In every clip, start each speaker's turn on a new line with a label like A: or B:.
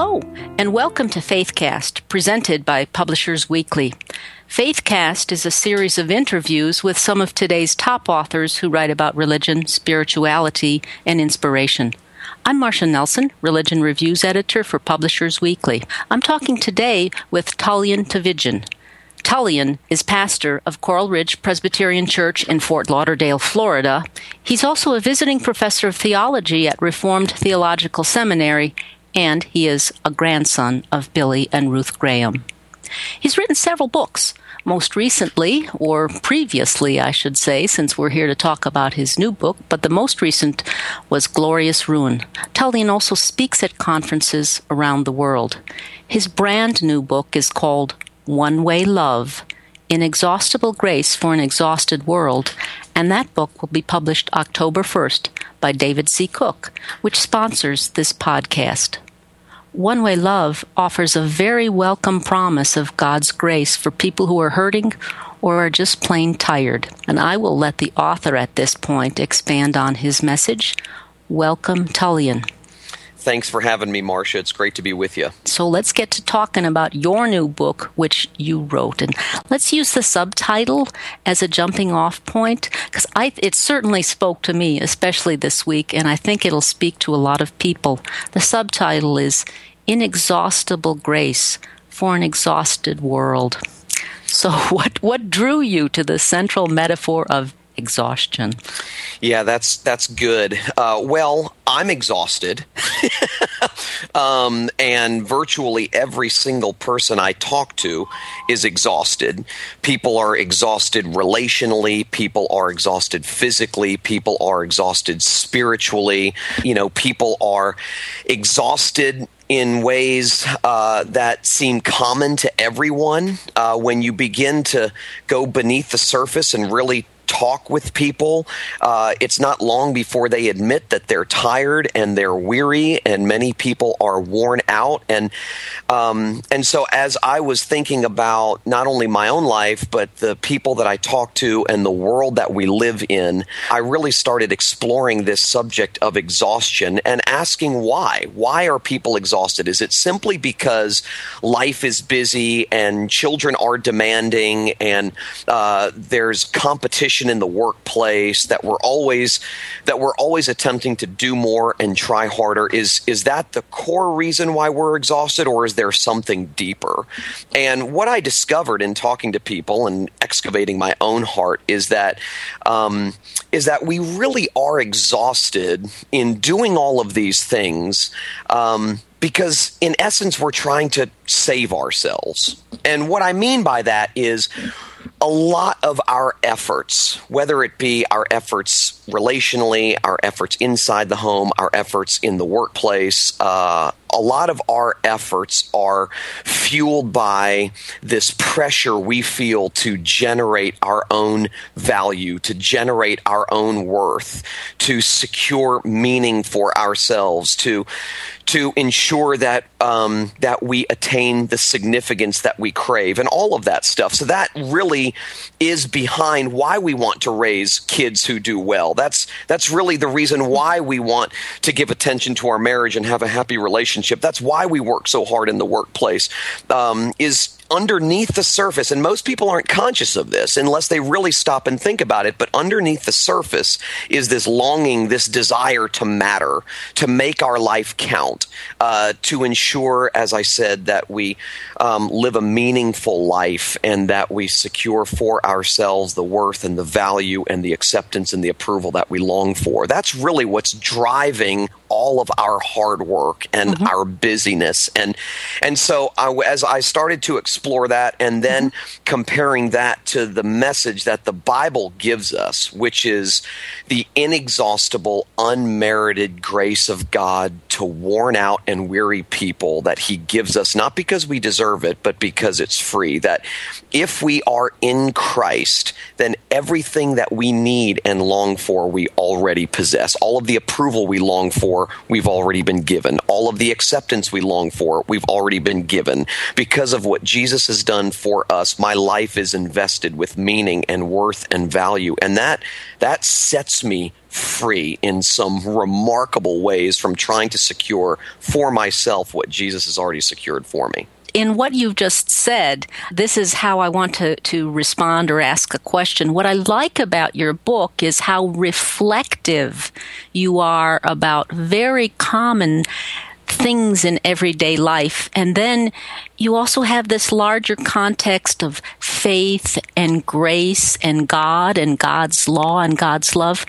A: Hello, and welcome to Faithcast, presented by Publishers Weekly. Faithcast is a series of interviews with some of today's top authors who write about religion, spirituality, and inspiration. I'm Marcia Nelson, Religion Reviews Editor for Publishers Weekly. I'm talking today with Tullian Tchividjian. Tullian is pastor of Coral Ridge Presbyterian Church in Fort Lauderdale, Florida. He's also a visiting professor of theology at Reformed Theological Seminary, and he is a grandson of Billy and Ruth Graham. He's written several books, most recently, or previously, I should say, since we're here to talk about his new book, but the most recent was Glorious Ruin. Tullian also speaks at conferences around the world. His brand new book is called One Way Love Inexhaustible Grace for an Exhausted World, and that book will be published October 1st by David C. Cook, which sponsors this podcast. One Way Love offers a very welcome promise of God's grace for people who are hurting or are just plain tired. And I will let the author at this point expand on his message. Welcome, Tullian.
B: Thanks for having me, Marcia. It's great to be with you.
A: So let's get to talking about your new book, which you wrote, and let's use the subtitle as a jumping off point because it certainly spoke to me, especially this week, and I think it'll speak to a lot of people. The subtitle is "Inexhaustible Grace for an Exhausted World." So, what what drew you to the central metaphor of exhaustion?
B: Yeah, that's that's good. Uh, well, I'm exhausted, um, and virtually every single person I talk to is exhausted. People are exhausted relationally. People are exhausted physically. People are exhausted spiritually. You know, people are exhausted in ways uh, that seem common to everyone. Uh, when you begin to go beneath the surface and really talk with people, uh, it's not long before they admit that they're tired and they're weary, and many people are worn out. And um, and so, as I was thinking about not only my own life but the people that I talk to and the world that we live in, I really started exploring this subject of exhaustion and asking why. Why are people exhausted? Is it simply because life is busy and children are demanding and uh, there's competition? In the workplace that we're always that we're always attempting to do more and try harder. Is is that the core reason why we're exhausted or is there something deeper? And what i discovered in talking to people and excavating my own heart is that um, is that we really are exhausted in doing all of these things um, because in essence we're trying to save ourselves. And what i mean by that is a lot of our efforts, whether it be our efforts relationally, our efforts inside the home, our efforts in the workplace, uh, a lot of our efforts are fueled by this pressure we feel to generate our own value, to generate our own worth, to secure meaning for ourselves, to to ensure that um, that we attain the significance that we crave, and all of that stuff. So that really is behind why we want to raise kids who do well. That's that's really the reason why we want to give attention to our marriage and have a happy relationship. That's why we work so hard in the workplace. Um, is underneath the surface, and most people aren't conscious of this unless they really stop and think about it, but underneath the surface is this longing, this desire to matter, to make our life count, uh, to ensure, as I said, that we um, live a meaningful life and that we secure for ourselves the worth and the value and the acceptance and the approval that we long for. That's really what's driving all of our hard work and mm-hmm. our busyness and and so I, as I started to explore that and then mm-hmm. comparing that to the message that the Bible gives us which is the inexhaustible unmerited grace of God to worn out and weary people that he gives us not because we deserve it but because it's free that if we are in Christ then everything that we need and long for we already possess all of the approval we long for for, we've already been given. All of the acceptance we long for, we've already been given. Because of what Jesus has done for us, my life is invested with meaning and worth and value. And that, that sets me free in some remarkable ways from trying to secure for myself what Jesus has already secured for me
A: in what you've just said, this is how I want to, to respond or ask a question. What I like about your book is how reflective you are about very common things in everyday life. And then you also have this larger context of faith and grace and God and God's law and God's love.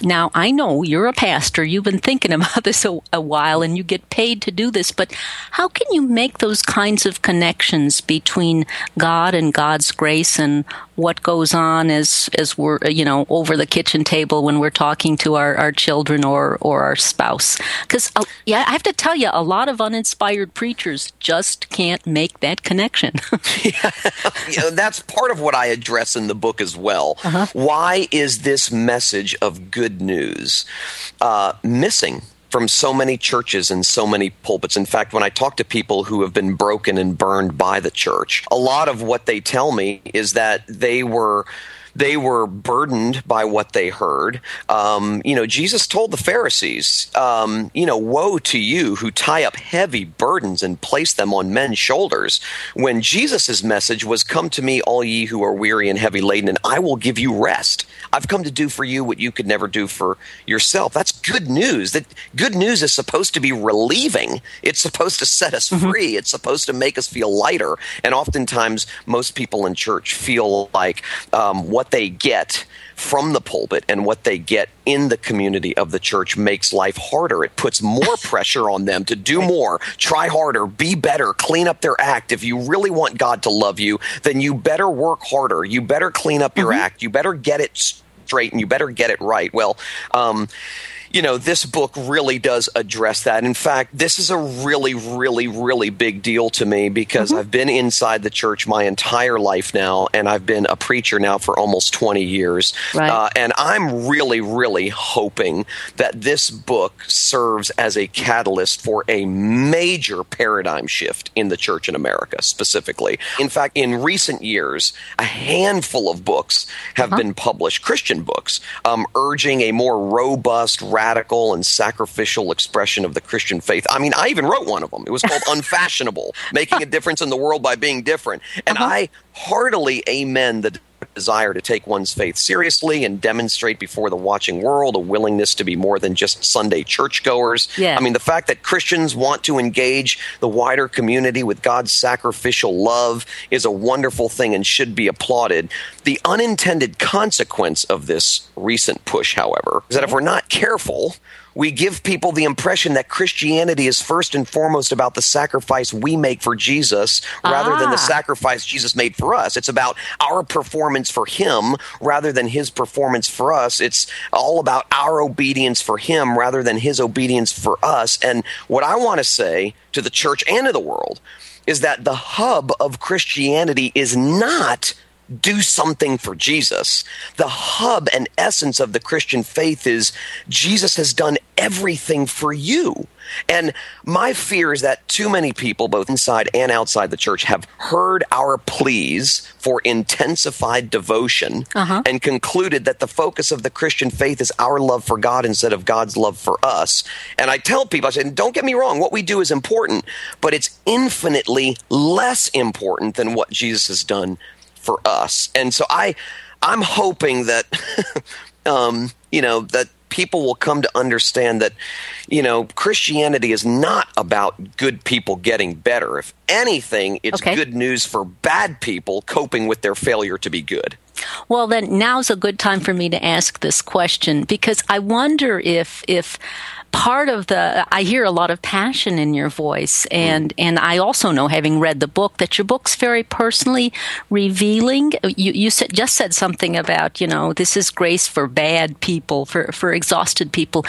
A: Now, I know you're a pastor. You've been thinking about this a, a, while and you get paid to do this, but how can you make those kinds of connections between God and God's grace and what goes on as, as we're, you know, over the kitchen table when we're talking to our, our children or, or our spouse? Because, uh, yeah, I have to tell you, a lot of uninspired preachers just can't make that connection.
B: yeah, you know, that's part of what I address in the book as well. Uh-huh. Why is this message? message of good news uh, missing from so many churches and so many pulpits. In fact, when I talk to people who have been broken and burned by the church, a lot of what they tell me is that they were they were burdened by what they heard. Um, you know, Jesus told the Pharisees, um, you know, woe to you who tie up heavy burdens and place them on men's shoulders. When Jesus' message was, Come to me, all ye who are weary and heavy laden, and I will give you rest. I've come to do for you what you could never do for yourself. That's good news. That good news is supposed to be relieving. It's supposed to set us mm-hmm. free. It's supposed to make us feel lighter. And oftentimes, most people in church feel like um, what they get from the pulpit and what they get in the community of the church makes life harder. It puts more pressure on them to do more, try harder, be better, clean up their act. If you really want God to love you, then you better work harder. You better clean up your mm-hmm. act. You better get it straight and you better get it right. Well, um, you know, this book really does address that. In fact, this is a really, really, really big deal to me because mm-hmm. I've been inside the church my entire life now, and I've been a preacher now for almost 20 years. Right. Uh, and I'm really, really hoping that this book serves as a catalyst for a major paradigm shift in the church in America, specifically. In fact, in recent years, a handful of books have uh-huh. been published, Christian books, um, urging a more robust, radical and sacrificial expression of the Christian faith. I mean, I even wrote one of them. It was called Unfashionable, Making a Difference in the World by Being Different. And uh-huh. I heartily amen the desire to take one's faith seriously and demonstrate before the watching world a willingness to be more than just Sunday churchgoers. Yeah. I mean, the fact that Christians want to engage the wider community with God's sacrificial love is a wonderful thing and should be applauded. The unintended consequence of this recent push, however, is that if we're not careful, we give people the impression that Christianity is first and foremost about the sacrifice we make for Jesus rather ah. than the ah. sacrifice Jesus made for us. It's about our performance for Him rather than His performance for us. It's all about our obedience for Him rather than His obedience for us. And what I want to say to the church and to the world is that the hub of Christianity is not do something for Jesus. The hub and essence of the Christian faith is Jesus has done everything for you. And my fear is that too many people, both inside and outside the church, have heard our pleas for intensified devotion uh-huh. and concluded that the focus of the Christian faith is our love for God instead of God's love for us. And I tell people, I say, don't get me wrong, what we do is important, but it's infinitely less important than what Jesus has done for us. And so I, I'm hoping that, um, you know, that people will come to understand that, you know, Christianity is not about good people getting better. If anything, it's okay. good news for bad people coping with their failure to be good.
A: Well, then now's a good time for me to ask this question because I wonder if if part of the I hear a lot of passion in your voice and mm. and I also know having read the book that your book's very personally revealing you you said, just said something about you know this is grace for bad people for for exhausted people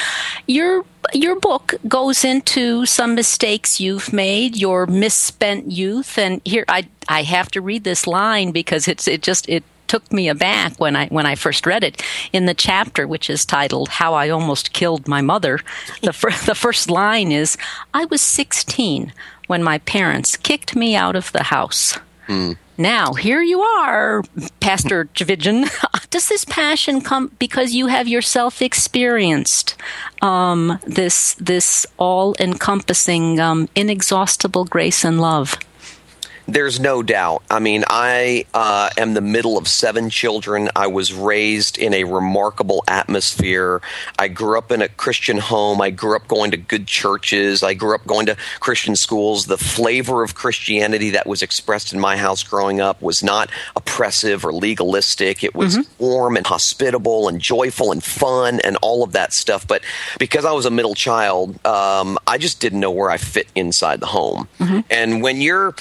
A: your your book goes into some mistakes you've made, your misspent youth, and here I I have to read this line because it's it just it took me aback when I when I first read it. In the chapter which is titled "How I Almost Killed My Mother," the fir- the first line is, "I was 16 when my parents kicked me out of the house." Mm. Now, here you are, Pastor Tchividjian. Does this passion come because you have yourself experienced um, this this all encompassing, um, inexhaustible grace and love?
B: There's no doubt. I mean, I uh, am the middle of seven children. I was raised in a remarkable atmosphere. I grew up in a Christian home. I grew up going to good churches. I grew up going to Christian schools. The flavor of Christianity that was expressed in my house growing up was not oppressive or legalistic. It was mm-hmm. warm and hospitable and joyful and fun and all of that stuff. But because I was a middle child, um, I just didn't know where I fit inside the home. Mm-hmm. And when you're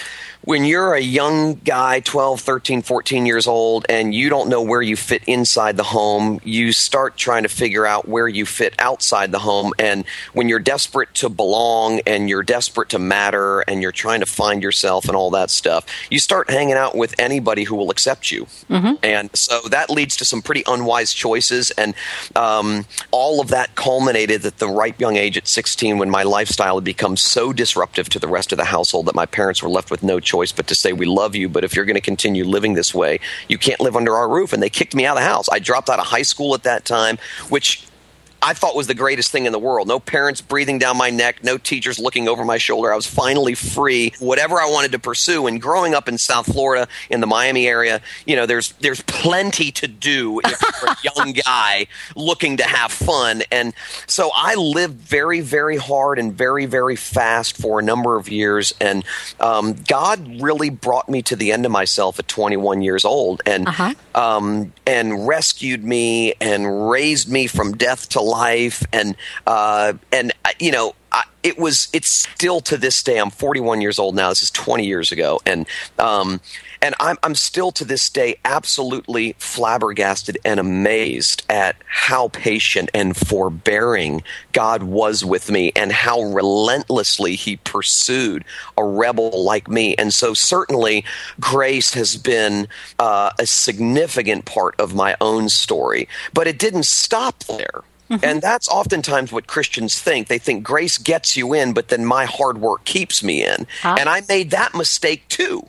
B: when you're a young guy 12 13 14 years old and you don't know where you fit inside the home you start trying to figure out where you fit outside the home. And when you're desperate to belong and you're desperate to matter and you're trying to find yourself and all that stuff you start hanging out with anybody who will accept you. Mm-hmm. and so that leads to some pretty unwise choices. And um, all of that culminated at the ripe young age at 16 when my lifestyle had become so disruptive to the rest of the household that my parents were left with no choice but to say we love you, but if you're going to continue living this way, you can't live under our roof. And they kicked me out of the house. I dropped out of high school at that time, which I thought was the greatest thing in the world. No parents breathing down my neck, no teachers looking over my shoulder. I was finally free, whatever I wanted to pursue. And growing up in South Florida, in the Miami area, you know, there's there's plenty to do if you're a young guy looking to have fun. And so I lived very, very hard and very, very fast for a number of years. And um, God really brought me to the end of myself at 21 years old, and uh-huh. um, and rescued me and raised me from death to life and uh, and uh, you know I, it was it's still to this day i'm 41 years old now this is 20 years ago and um, and I'm, I'm still to this day absolutely flabbergasted and amazed at how patient and forbearing God was with me and how relentlessly He pursued a rebel like me. And so, certainly, grace has been uh, a significant part of my own story, but it didn't stop there. Mm-hmm. And that's oftentimes what Christians think. They think grace gets you in, but then my hard work keeps me in. Huh? And I made that mistake too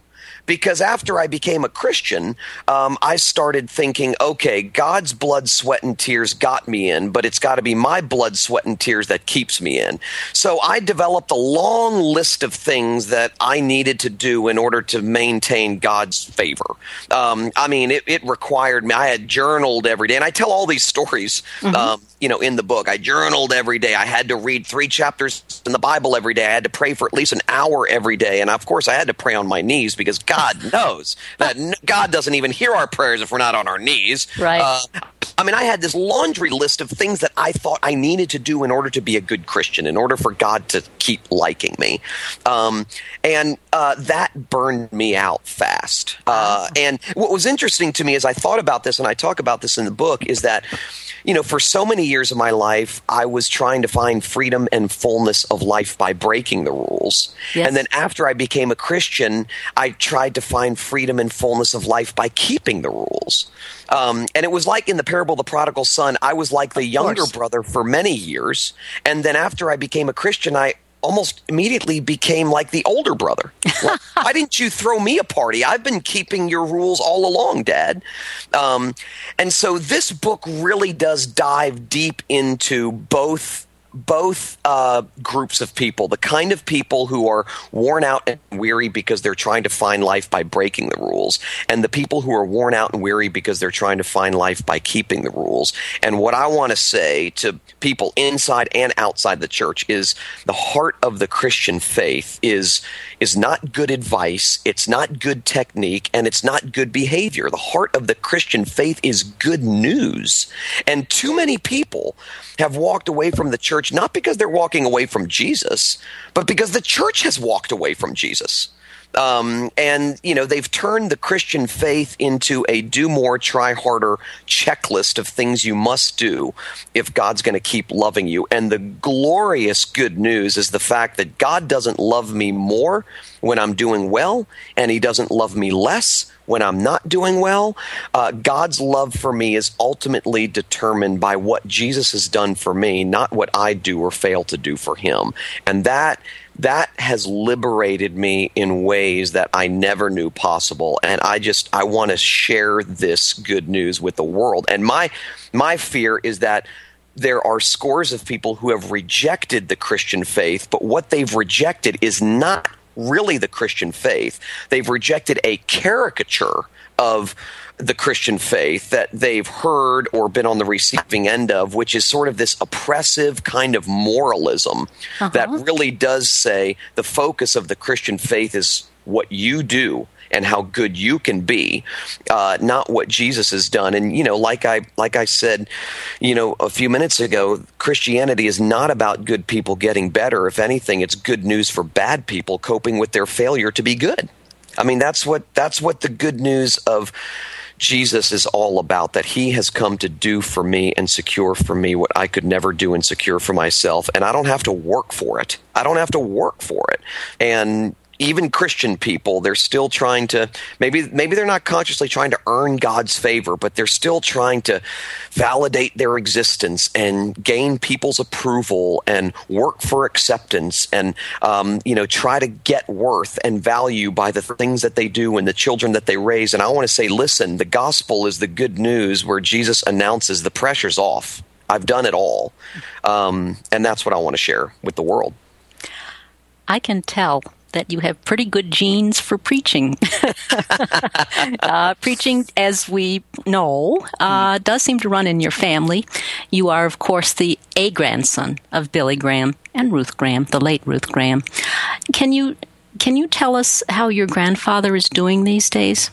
B: because after I became a Christian, um, I started thinking, okay, God's blood, sweat, and tears got me in, but it's got to be my blood, sweat, and tears that keeps me in. So I developed a long list of things that I needed to do in order to maintain God's favor. Um, I mean, it, it, required me. I had journaled every day, and I tell all these stories. Mm-hmm. Um, you know, in the book, I journaled every day. I had to read three chapters in the Bible every day. I had to pray for at least an hour every day, and of course, I had to pray on my knees because God God knows that God doesn't even hear our prayers if we're not on our knees.
A: Right. Uh,
B: I mean, I had this laundry list of things that I thought I needed to do in order to be a good Christian, in order for God to keep liking me. Um, and uh, that burned me out fast. Uh, and what was interesting to me as I thought about this, and I talk about this in the book, is that you know, for so many years of my life, I was trying to find freedom and fullness of life by breaking the rules. Yes. And then after I became a Christian, I tried to find freedom and fullness of life by keeping the rules. Um, and it was like in the parable of the prodigal son, I was like the younger brother for many years. And then after I became a Christian, I almost immediately became like the older brother. why didn't you throw me a party? I've been keeping your rules all along, Dad. Um, and so this book really does dive deep into both both uh, groups of people the kind of people who are worn out and weary because they're trying to find life by breaking the rules, and the people who are worn out and weary because they're trying to find life by keeping the rules. And what I want to say to people inside and outside the church is the heart of the Christian faith is is not good advice, it's not good technique, and it's not good behavior. The heart of the Christian faith is good news. And too many people have walked away from the church not because they're walking away from Jesus, but because the church has walked away from Jesus. Um, and you know they've turned the Christian faith into a do more, try harder checklist of things you must do if God's going to keep loving you. And the glorious good news is the fact that God doesn't love me more; when I'm doing well, and He doesn't love me less when I'm not doing well. Uh, God's love for me is ultimately determined by what Jesus has done for me, not what I do or fail to do for Him. And that that has liberated me in ways that I never knew possible. And I just I want to share this good news with the world. And my my fear is that there are scores of people who have rejected the Christian faith, but what they've rejected is not really the Christian faith. They've rejected a caricature of the Christian faith that they've heard or been on the receiving end of, which is sort of this oppressive kind of moralism uh-huh. that really does say the focus of the Christian faith is what you do and how good you can be, uh, not what Jesus has done. And you know, like I like I said, you know, a few minutes ago, Christianity is not about good people getting better. If anything, it's good news for bad people coping with their failure to be good. I mean, that's what that's what the good news of Jesus is all about that he has come to do for me and secure for me what I could never do and secure for myself and I don't have to work for it. I don't have to work for it. And even Christian people, they're still trying to maybe maybe they're not consciously trying to earn God's favor, but they're still trying to validate their existence and gain people's approval and work for acceptance and um, you know try to get worth and value by the things that they do and the children that they raise. And I want to say, listen, the gospel is the good news where Jesus announces the pressure's off. I've done it all, um, and that's what I want to share with the world.
A: I can tell that you have pretty good genes for preaching. uh, preaching, as we know, uh, does seem to run in your family. You are, of course, the a grandson of Billy Graham and Ruth Graham, the late Ruth Graham. Can you can you tell us how your grandfather is doing these days?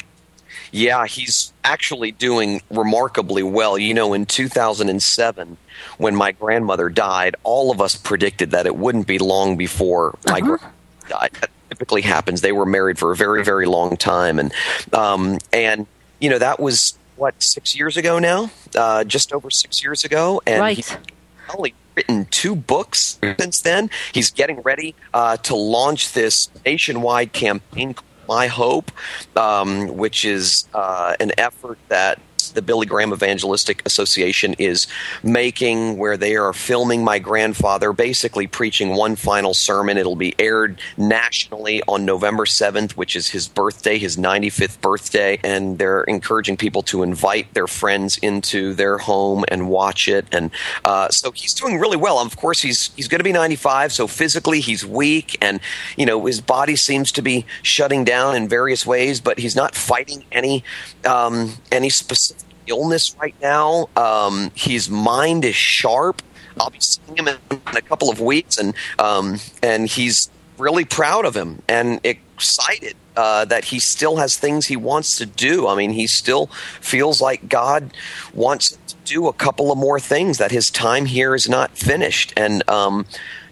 B: Yeah, he's actually doing remarkably well. You know, in 2007, when my grandmother died, all of us predicted that it wouldn't be long before my uh-huh that typically happens. They were married for a very, very long time, and um, and you know that was what six years ago now, uh, just over six years ago, and
A: right.
B: he's only written two books since then. He's getting ready uh, to launch this nationwide campaign. My Hope, um, which is uh, an effort that the Billy Graham Evangelistic Association is making, where they are filming my grandfather basically preaching one final sermon. It'll be aired nationally on November 7th, which is his birthday, his 95th birthday. And they're encouraging people to invite their friends into their home and watch it. And uh, so he's doing really well. Of course, he's he's going to be 95, so physically he's weak, and you know his body seems to be shutting down in various ways, but he's not fighting any um, any specific illness right now. Um, his mind is sharp. I'll be seeing him in, a couple of weeks, and um, and he's really proud of him and excited uh, that he still has things he wants to do. I mean, he still feels like God wants to do a couple of more things. That his time here is not finished, and um,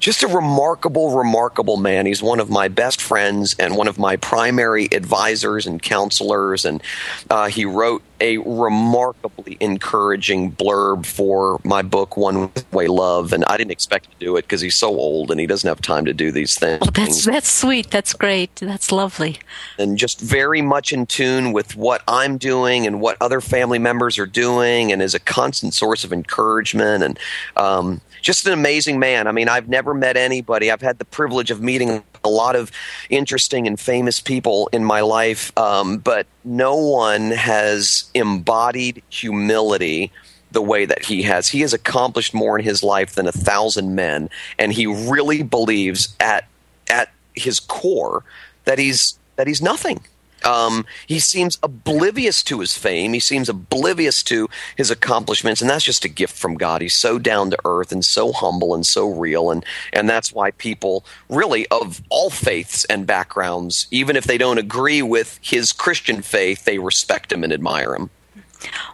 B: just a remarkable, remarkable man. He's one of my best friends and one of my primary advisors and counselors. And uh, he wrote a remarkably encouraging blurb for my book, One Way Love. And I didn't expect to do it because he's so old and he doesn't have time to do these things.
A: That's that's sweet. That's great. That's lovely.
B: And just very much in tune with what I'm doing and what other family members are doing, and is a constant source of encouragement and. Um, just an amazing man. I mean, I've never met anybody. I've had the privilege of meeting a lot of interesting and famous people in my life, um, but no one has embodied humility the way that he has. He has accomplished more in his life than a thousand men, and he really believes at at his core that he's that he's nothing. Um, he seems oblivious to his fame. He seems oblivious to his accomplishments, and that's just a gift from God. He's so down to earth and so humble and so real, and and that's why people really of all faiths and backgrounds, even if they don't agree with his Christian faith, they respect him and admire him.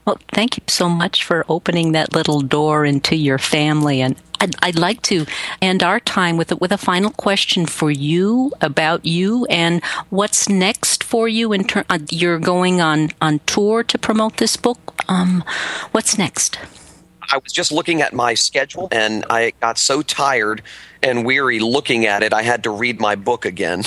A: Well, thank you so much for opening that little door into your family. And I'd, I'd like to end our time with a, with a final question for you about you and what's next for you. In ter- uh, you're going on on tour to promote this book. Um, what's next?
B: I was just looking at my schedule and I got so tired and weary looking at it, I had to read my book again.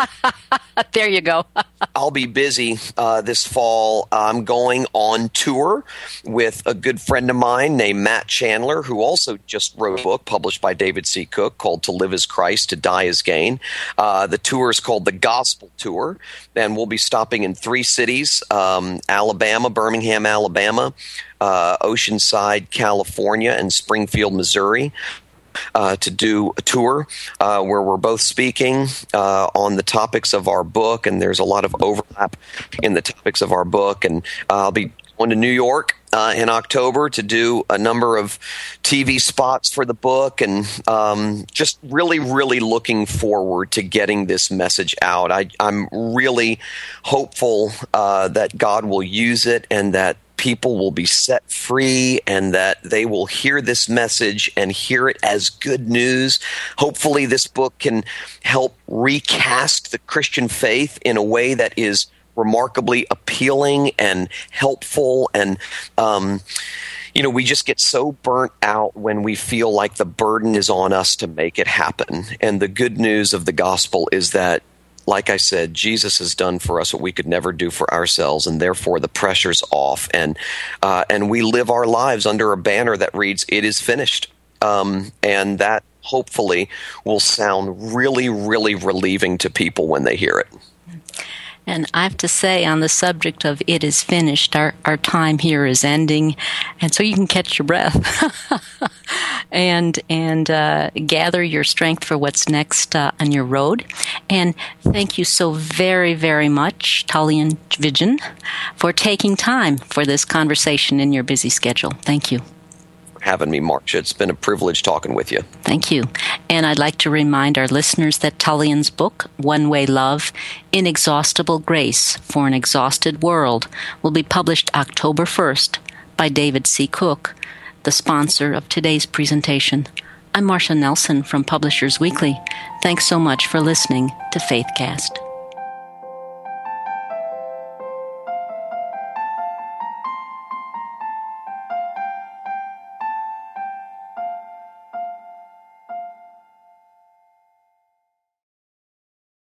A: there you go.
B: I'll be busy uh, this fall. I'm going on tour with a good friend of mine named Matt Chandler, who also just wrote a book published by David C. Cook called To Live as Christ, To Die as Gain. Uh, the tour is called the Gospel Tour, and we'll be stopping in three cities um, Alabama, Birmingham, Alabama. Uh, Oceanside, California, and Springfield, Missouri uh, to do a tour uh, where we're both speaking uh, on the topics of our book, and there's a lot of overlap in the topics of our book. And uh, I'll be going to New York uh, in October to do a number of TV spots for the book, and um, just really, really looking forward to getting this message out. I, am really hopeful uh, that God will use it and that people will be set free and that they will hear this message and hear it as good news. Hopefully, this book can help recast the Christian faith in a way that is remarkably appealing and helpful and um, you know, we just get so burnt out when we feel like the burden is on us to make it happen. And the good news of the gospel is that like I said, Jesus has done for us what we could never do for ourselves, and therefore the pressure's off, and uh, and we live our lives under a banner that reads "It is finished," um, and that hopefully will sound really, really relieving to people when they hear it.
A: And I have to say, on the subject of it is finished, our, our time here is ending, and so you can catch your breath and and uh, gather your strength for what's next uh, on your road. And thank you so very, very much, Tullian Tchividjian, for taking time for this conversation in your busy schedule. Thank you
B: having me, Marcia. It's been a privilege talking with you.
A: Thank you. And I'd like to remind our listeners that Tullian's book, One Way Love Inexhaustible Grace for an Exhausted World, will be published October 1st by David C. Cook, the sponsor of today's presentation. I'm Marcia Nelson from Publishers Weekly. Thanks so much for listening to Faithcast.